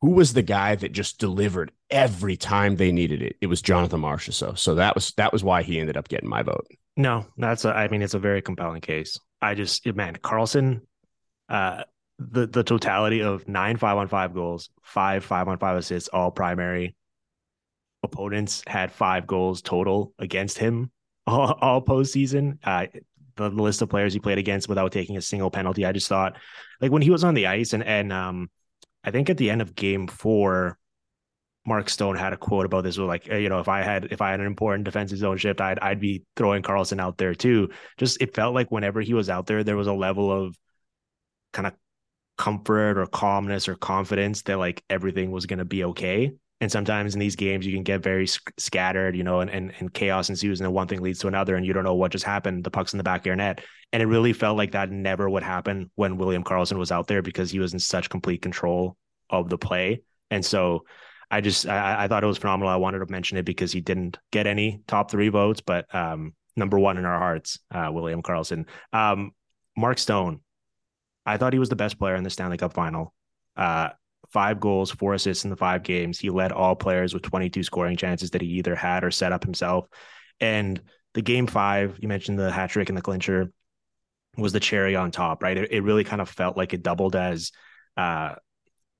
who was the guy that just delivered every time they needed it? It was Jonathan Marchessault. So that was that was why he ended up getting my vote. No, that's a, I mean, it's a very compelling case. I just man, Karlsson, uh, the the totality of nine five on five goals, five five on five assists, all primary, opponents had five goals total against him all, all postseason. Uh, the list of players he played against without taking a single penalty. I just thought, like when he was on the ice, and and um, I think at the end of Game Four, Mark Stone had a quote about this. Was like, you know, if I had if I had an important defensive zone shift, I'd I'd be throwing Karlsson out there too. Just it felt like whenever he was out there, there was a level of kind of comfort or calmness or confidence that like everything was to be okay. And sometimes in these games, you can get very sc- scattered, you know, and, and, and chaos ensues, and then one thing leads to another, and you don't know what just happened. The puck's in the back of your net. And it really felt like that never would happen when William Karlsson was out there because he was in such complete control of the play. And so I just, I, I thought it was phenomenal. I wanted to mention it because he didn't get any top three votes, but um, number one in our hearts, uh, William Karlsson. Um, Mark Stone, I thought he was the best player in the Stanley Cup final. Uh, five goals, four assists in the five games. He led all players with 22 scoring chances that he either had or set up himself. And the game five, you mentioned the hat trick and the clincher was the cherry on top, right? It, it really kind of felt like it doubled as uh,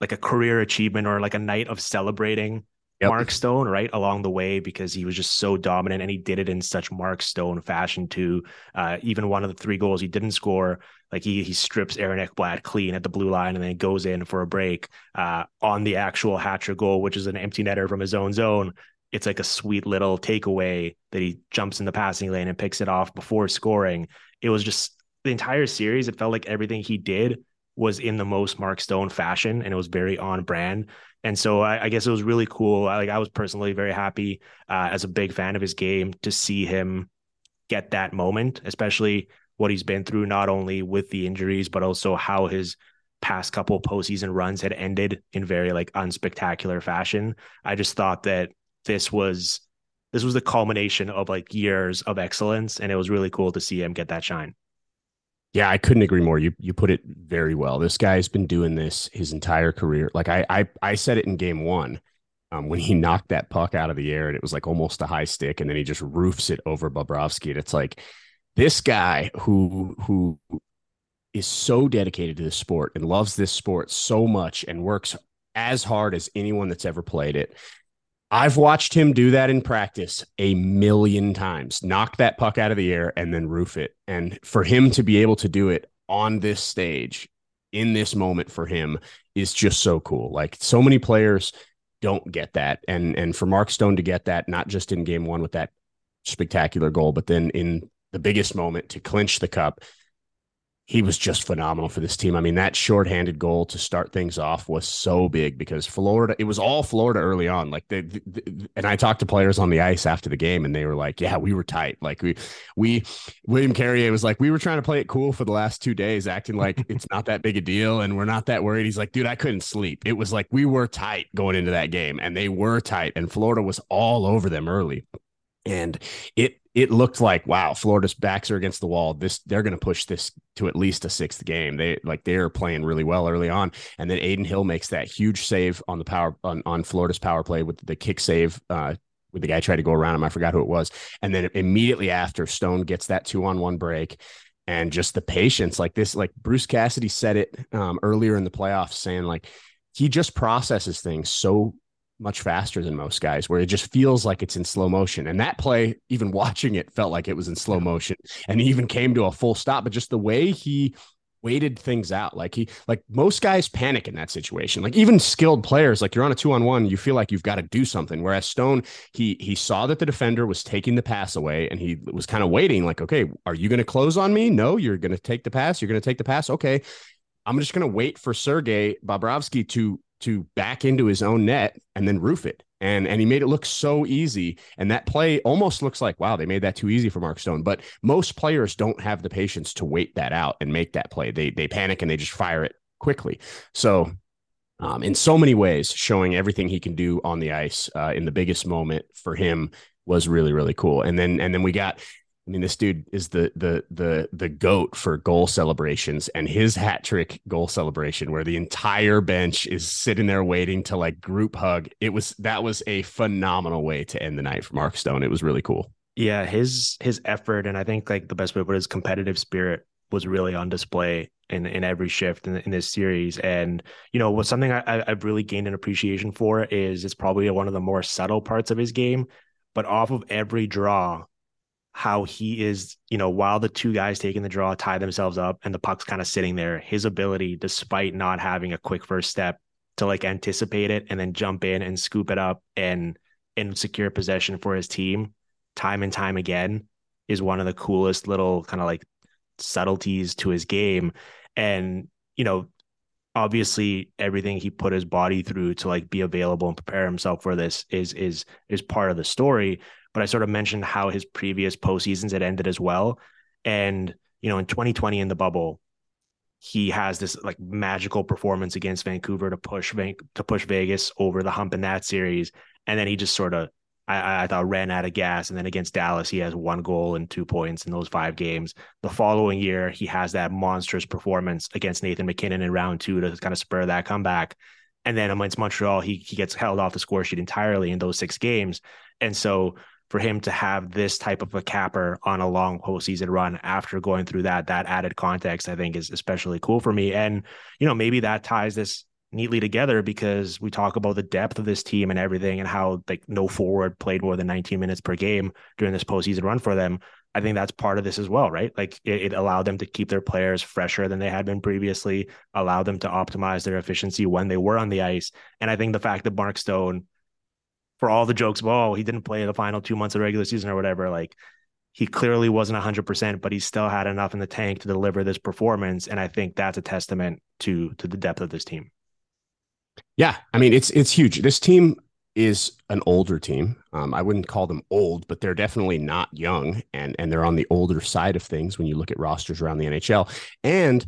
like a career achievement or like a night of celebrating yep. Mark Stone right along the way because he was just so dominant and he did it in such Mark Stone fashion too. Uh, even one of the three goals he didn't score, like he he strips Aaron Ekblad clean at the blue line and then goes in for a break uh, on the actual hat trick goal, which is an empty netter from his own zone. It's like a sweet little takeaway that he jumps in the passing lane and picks it off before scoring. It was just the entire series. It felt like everything he did was in the most Mark Stone fashion and it was very on brand. And so I, I guess it was really cool. I, like I was personally very happy uh, as a big fan of his game to see him get that moment, especially what he's been through, not only with the injuries, but also how his past couple postseason runs had ended in very like unspectacular fashion. I just thought that this was this was the culmination of like years of excellence, and it was really cool to see him get that shine. Yeah, I couldn't agree more. You you put it very well. This guy's been doing this his entire career. Like I I, I said it in game one. Um, when he knocked that puck out of the air and it was like almost a high stick, and then he just roofs it over Bobrovsky. And it's like this guy who who is so dedicated to the sport and loves this sport so much and works as hard as anyone that's ever played it. I've watched him do that in practice a million times, knock that puck out of the air and then roof it. And for him to be able to do it on this stage in this moment for him is just so cool. Like so many players don't get that. And and for Mark Stone to get that, not just in game one with that spectacular goal, but then in the biggest moment to clinch the cup. He was just phenomenal for this team. I mean, that shorthanded goal to start things off was so big because Florida, it was all Florida early on. Like the, the, and I talked to players on the ice after the game and they were like, yeah, we were tight. Like we, we, William Carrier was like, we were trying to play it cool for the last two days, acting like it's not that big a deal and we're not that worried. He's like, dude, I couldn't sleep. It was like we were tight going into that game and they were tight and Florida was all over them early. And it it looked like wow, Florida's backs are against the wall. This they're going to push this to at least a sixth game. They like they're playing really well early on, and then Adin Hill makes that huge save on the power on, on Florida's power play with the kick save. Uh, with the guy tried to go around him, I forgot who it was, and then immediately after Stone gets that two on one break, and just the patience like this, like Bruce Cassidy said it um, earlier in the playoffs, saying like he just processes things so much faster than most guys where it just feels like it's in slow motion. And that play even watching it felt like it was in slow motion. And he even came to a full stop but just the way he waited things out like he like most guys panic in that situation. Like even skilled players like you're on a two on one you feel like you've got to do something. Whereas stone he he saw that the defender was taking the pass away and he was kind of waiting like okay are you going to close on me? No you're going to take the pass you're going to take the pass okay. I'm just going to wait for Sergey Bobrovsky to to back into his own net and then roof it. And and he made it look so easy. And that play almost looks like, wow, they made that too easy for Mark Stone. But most players don't have the patience to wait that out and make that play. They they panic and they just fire it quickly. So um, in so many ways, showing everything he can do on the ice uh, in the biggest moment for him was really really cool. And then and then we got I mean, this dude is the the the the goat for goal celebrations, and his hat trick goal celebration, where the entire bench is sitting there waiting to like group hug. It was that was a phenomenal way to end the night for Mark Stone. It was really cool. Yeah, his his effort, and I think like the best way to put it is competitive spirit was really on display in in every shift in, in this series. And you know, what something I, I've really gained an appreciation for is it's probably one of the more subtle parts of his game, but off of every draw, how he is, you know, while the two guys taking the draw tie themselves up and the puck's kind of sitting there, his ability, despite not having a quick first step, to like anticipate it and then jump in and scoop it up and and secure possession for his team time and time again is one of the coolest little kind of like subtleties to his game. And you know obviously everything he put his body through to like be available and prepare himself for this is is is part of the story but i sort of mentioned how his previous postseasons had ended as well and you know in 2020 in the bubble he has this like magical performance against Vancouver to push Van- to push Vegas over the hump in that series and then he just sort of I, I thought ran out of gas. And then against Dallas, he has one goal and two points in those five games. The following year, he has that monstrous performance against Nathan MacKinnon in round two to kind of spur that comeback. And then against Montreal, he he gets held off the score sheet entirely in those six games. And so for him to have this type of a capper on a long postseason run after going through that, that added context, I think is especially cool for me. And, you know, maybe that ties this neatly together because we talk about the depth of this team and everything and how like no forward played more than 19 minutes per game during this postseason run for them. I think that's part of this as well, right? Like it, it, allowed them to keep their players fresher than they had been previously, allowed them to optimize their efficiency when they were on the ice. And I think the fact that Mark Stone, for all the jokes, oh, he didn't play the final two months of regular season or whatever, like he clearly wasn't 100%, but he still had enough in the tank to deliver this performance. And I think that's a testament to to the depth of this team. Yeah, I mean it's it's huge. This team is an older team. Um, I wouldn't call them old, but they're definitely not young, and and they're on the older side of things when you look at rosters around the NHL. And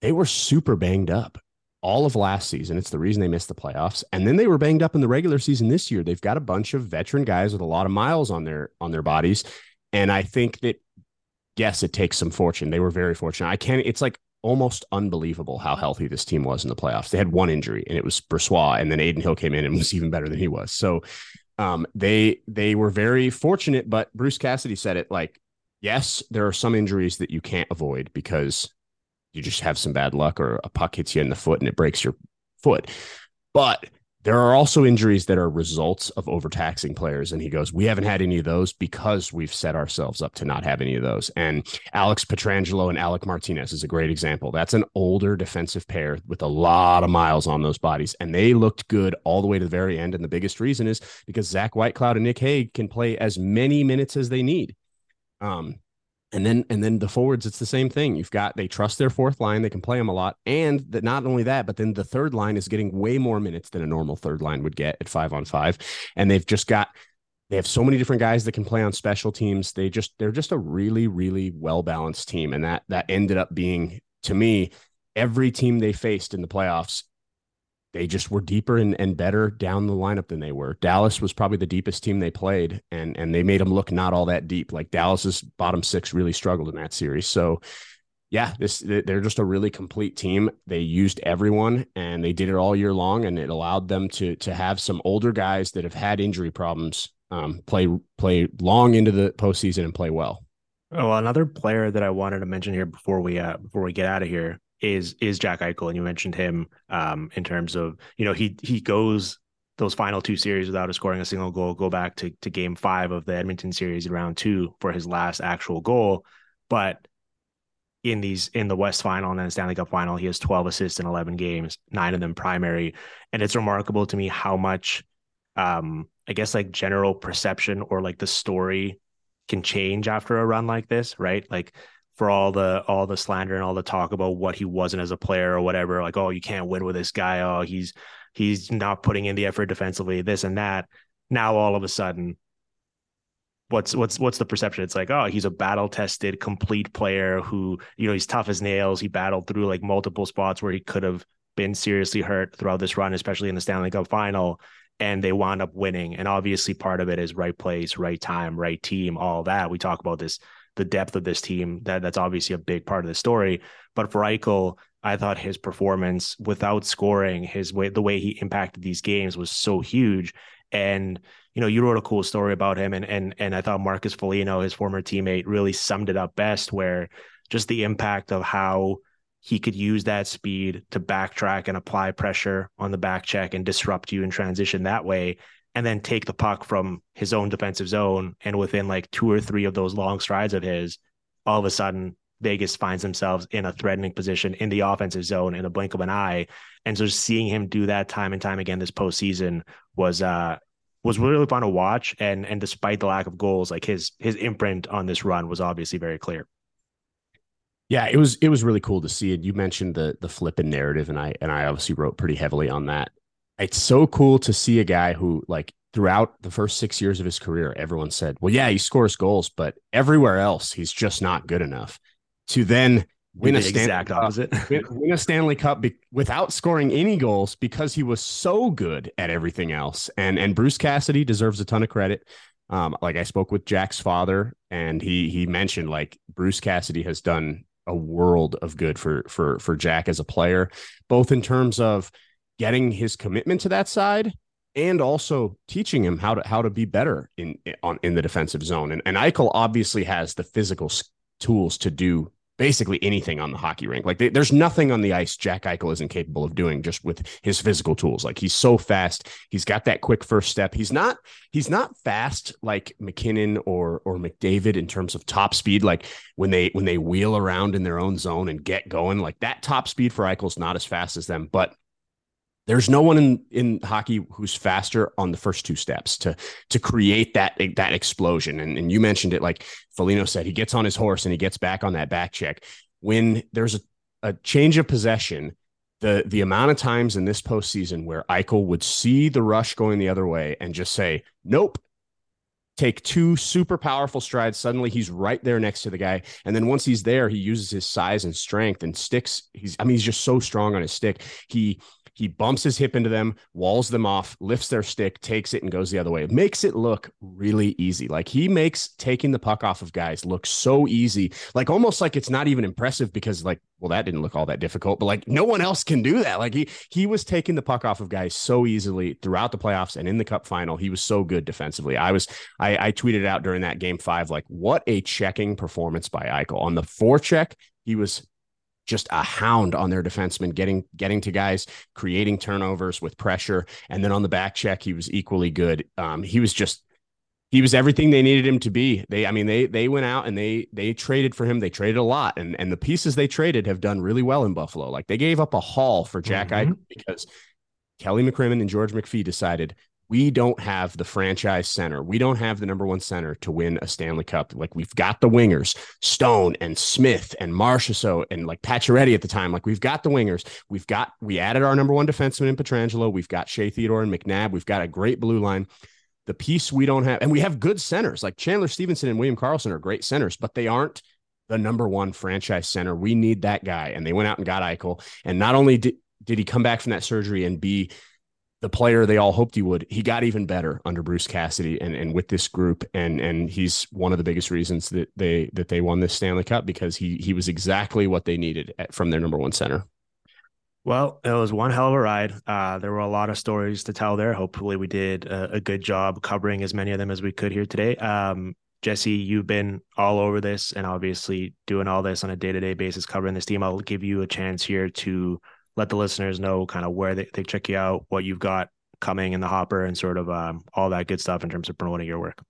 they were super banged up all of last season. It's the reason they missed the playoffs, and then they were banged up in the regular season this year. They've got a bunch of veteran guys with a lot of miles on their on their bodies, and I think that yes, it takes some fortune. They were very fortunate. I can't. It's like almost unbelievable how healthy this team was in the playoffs. They had one injury, and it was Brossoit, and then Adin Hill came in and was even better than he was. So um, they they were very fortunate. But Bruce Cassidy said it like, yes, there are some injuries that you can't avoid because you just have some bad luck, or a puck hits you in the foot and it breaks your foot. But there are also injuries that are results of overtaxing players. And he goes, We haven't had any of those because we've set ourselves up to not have any of those. And Alex Pietrangelo and Alec Martinez is a great example. That's an older defensive pair with a lot of miles on those bodies. And they looked good all the way to the very end. And the biggest reason is because Zach Whitecloud and Nick Hague can play as many minutes as they need. Um, and then and then the forwards, it's the same thing. You've got they trust their fourth line, they can play them a lot, and that not only that, but then the third line is getting way more minutes than a normal third line would get at five on five, and they've just got they have so many different guys that can play on special teams. They just they're just a really really well balanced team, and that that ended up being to me every team they faced in the playoffs they just were deeper and, and better down the lineup than they were. Dallas was probably the deepest team they played, and and they made them look not all that deep. Like Dallas's bottom six really struggled in that series. So, yeah, this they're just a really complete team. They used everyone, and they did it all year long, and it allowed them to to have some older guys that have had injury problems um, play play long into the postseason and play well. Oh, another player that I wanted to mention here before we uh, before we get out of here is is Jack Eichel, and you mentioned him um, in terms of you know he he goes those final two series without scoring a single goal. Go back to to Game Five of the Edmonton series in round two for his last actual goal, but in these in the West Final and then Stanley Cup Final, he has 12 assists in 11 games, nine of them primary, and it's remarkable to me how much, um, I guess like general perception or like the story can change after a run like this, right? Like for all the all the slander and all the talk about what he wasn't as a player or whatever like oh you can't win with this guy. Oh he's he's not putting in the effort defensively this and that. Now all of a sudden what's what's what's the perception? It's like oh he's a battle tested complete player who you know he's tough as nails. He battled through like multiple spots where he could have been seriously hurt throughout this run especially in the Stanley Cup final and they wound up winning. And obviously part of it is right place right time right team all that. We talk about this the depth of this team. That that's obviously a big part of the story. But for Eichel, I thought his performance without scoring, his way the way he impacted these games was so huge. And you know, you wrote a cool story about him, and and and I thought Marcus Foligno, his former teammate, really summed it up best. Where just the impact of how he could use that speed to backtrack and apply pressure on the back check and disrupt you in transition that way and then take the puck from his own defensive zone and within like two or three of those long strides of his all of a sudden Vegas finds themselves in a threatening position in the offensive zone in a blink of an eye and so seeing him do that time and time again this postseason was uh was really fun to watch and and despite the lack of goals like his his imprint on this run was obviously very clear yeah, it was it was really cool to see it. You mentioned the the flipping narrative, and I and I obviously wrote pretty heavily on that. It's so cool to see a guy who like throughout the first six years of his career, everyone said, "Well, yeah, he scores goals, but everywhere else, he's just not good enough." To then win the a Stanley exact Cup, opposite. win, win a Stanley Cup be- without scoring any goals because he was so good at everything else. And and Bruce Cassidy deserves a ton of credit. Um, like I spoke with Jack's father, and he he mentioned like Bruce Cassidy has done a world of good for for for Jack as a player, both in terms of getting his commitment to that side and also teaching him how to how to be better in on in the defensive zone. And and Eichel obviously has the physical tools to do basically anything on the hockey rink. Like they, there's nothing on the ice Jack Eichel isn't capable of doing just with his physical tools. Like he's so fast. He's got that quick first step. He's not he's not fast like MacKinnon or or McDavid in terms of top speed. Like when they when they wheel around in their own zone and get going, like that top speed for Eichel's not as fast as them, but there's no one in, in hockey who's faster on the first two steps to to create that that explosion. And, and you mentioned it, like Foligno said, he gets on his horse and he gets back on that back check. When there's a, a change of possession, the the amount of times in this postseason where Eichel would see the rush going the other way and just say, "Nope." Take two super powerful strides. Suddenly he's right there next to the guy. And then once he's there, he uses his size and strength and sticks. He's, I mean, he's just so strong on his stick. He he bumps his hip into them, walls them off, lifts their stick, takes it, and goes the other way. It makes it look really easy. Like he makes taking the puck off of guys look so easy, like almost like it's not even impressive because, like, well, that didn't look all that difficult, but like no one else can do that. Like he he was taking the puck off of guys so easily throughout the playoffs and in the cup final. He was so good defensively. I was I, I tweeted out during that game five, like, what a checking performance by Eichel. On the forecheck, he was just a hound on their defensemen, getting getting to guys, creating turnovers with pressure, and then on the back check, he was equally good. Um, he was just he was everything they needed him to be. They, I mean, they they went out and they they traded for him. They traded a lot, and and the pieces they traded have done really well in Buffalo. Like they gave up a haul for Jack mm-hmm. Eichel because Kelly McCrimmon and George McPhee decided we don't have the franchise center. We don't have the number one center to win a Stanley Cup. Like we've got the wingers, Stone and Smith and Marchessault and like Pacioretty at the time. Like we've got the wingers. We've got we added our number one defenseman in Pietrangelo. We've got Shea Theodore and McNabb. We've got a great blue line. The piece we don't have, and we have good centers like Chandler Stephenson and William Karlsson are great centers, but they aren't the number one franchise center. We need that guy. And they went out and got Eichel. And not only did, did he come back from that surgery and be the player they all hoped he would. He got even better under Bruce Cassidy and, and with this group. And and he's one of the biggest reasons that they that they won this Stanley Cup because he he was exactly what they needed at, from their number one center. Well, it was one hell of a ride. Uh, there were a lot of stories to tell there. Hopefully, we did a, a, good job covering as many of them as we could here today. Um, Jesse, you've been all over this and obviously doing all this on a day to day basis, covering this team. I'll give you a chance here to let the listeners know kind of where they, they check you out, what you've got coming in the hopper, and sort of um, all that good stuff in terms of promoting your work.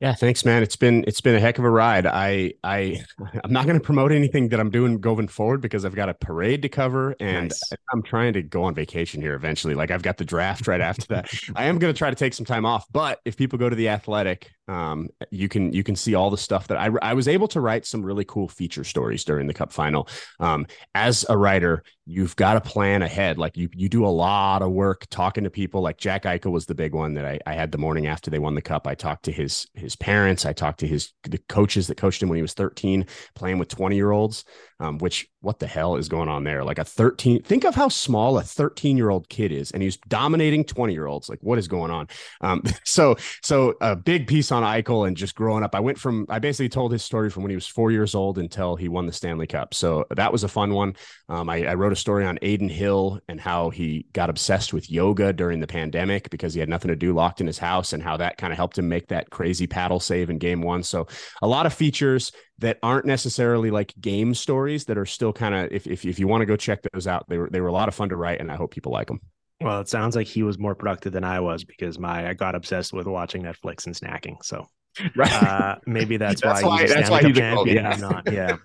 Yeah, thanks, man. It's been it's been a heck of a ride. I I I'm not going to promote anything that I'm doing going forward because I've got a parade to cover, and nice. I'm trying to go on vacation here eventually. Like I've got the draft right after that. I am going to try to take some time off, but if people go to the Athletic, um, you can you can see all the stuff that I I was able to write some really cool feature stories during the Cup final. Um, as a writer, you've got to plan ahead. Like you you do a lot of work talking to people. Like Jack Eichel was the big one that I, I had the morning after they won the Cup. I talked to his his parents. I talked to his the coaches that coached him when he was 13, playing with 20 year olds um, which what the hell is going on there? Like a 13, think of how small a 13 year old kid is, and he's dominating 20 year olds. Like, what is going on? Um, so, so a big piece on Eichel and just growing up. I went from, I basically told his story from when he was four years old until he won the Stanley Cup. So that was a fun one. Um, I, I wrote a story on Adin Hill and how he got obsessed with yoga during the pandemic because he had nothing to do locked in his house and how that kind of helped him make that crazy paddle save in game one. So a lot of features that aren't necessarily like game stories that are still kind of if, if if you want to go check those out, they were they were a lot of fun to write, and I hope people like them. Well, it sounds like he was more productive than I was because my I got obsessed with watching Netflix and snacking. So Right. uh, maybe that's, That's why, why- that's why Cup he's a champion. yeah. Not. Yeah.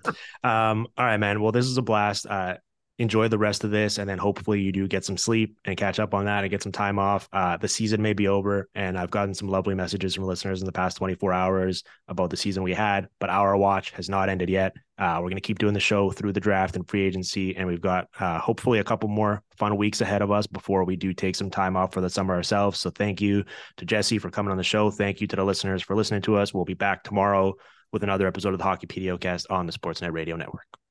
Um, all right, man. Well, this is a blast. Uh, enjoy the rest of this, and then hopefully you do get some sleep and catch up on that and get some time off. Uh, the season may be over, and I've gotten some lovely messages from listeners in the past 24 hours about the season we had, but our watch has not ended yet. Uh, we're going to keep doing the show through the draft and free agency, and we've got uh, hopefully a couple more fun weeks ahead of us before we do take some time off for the summer ourselves. So thank you to Jesse for coming on the show. Thank you to the listeners for listening to us. We'll be back tomorrow with another episode of the Hockey PDOcast on the Sportsnet Radio Network.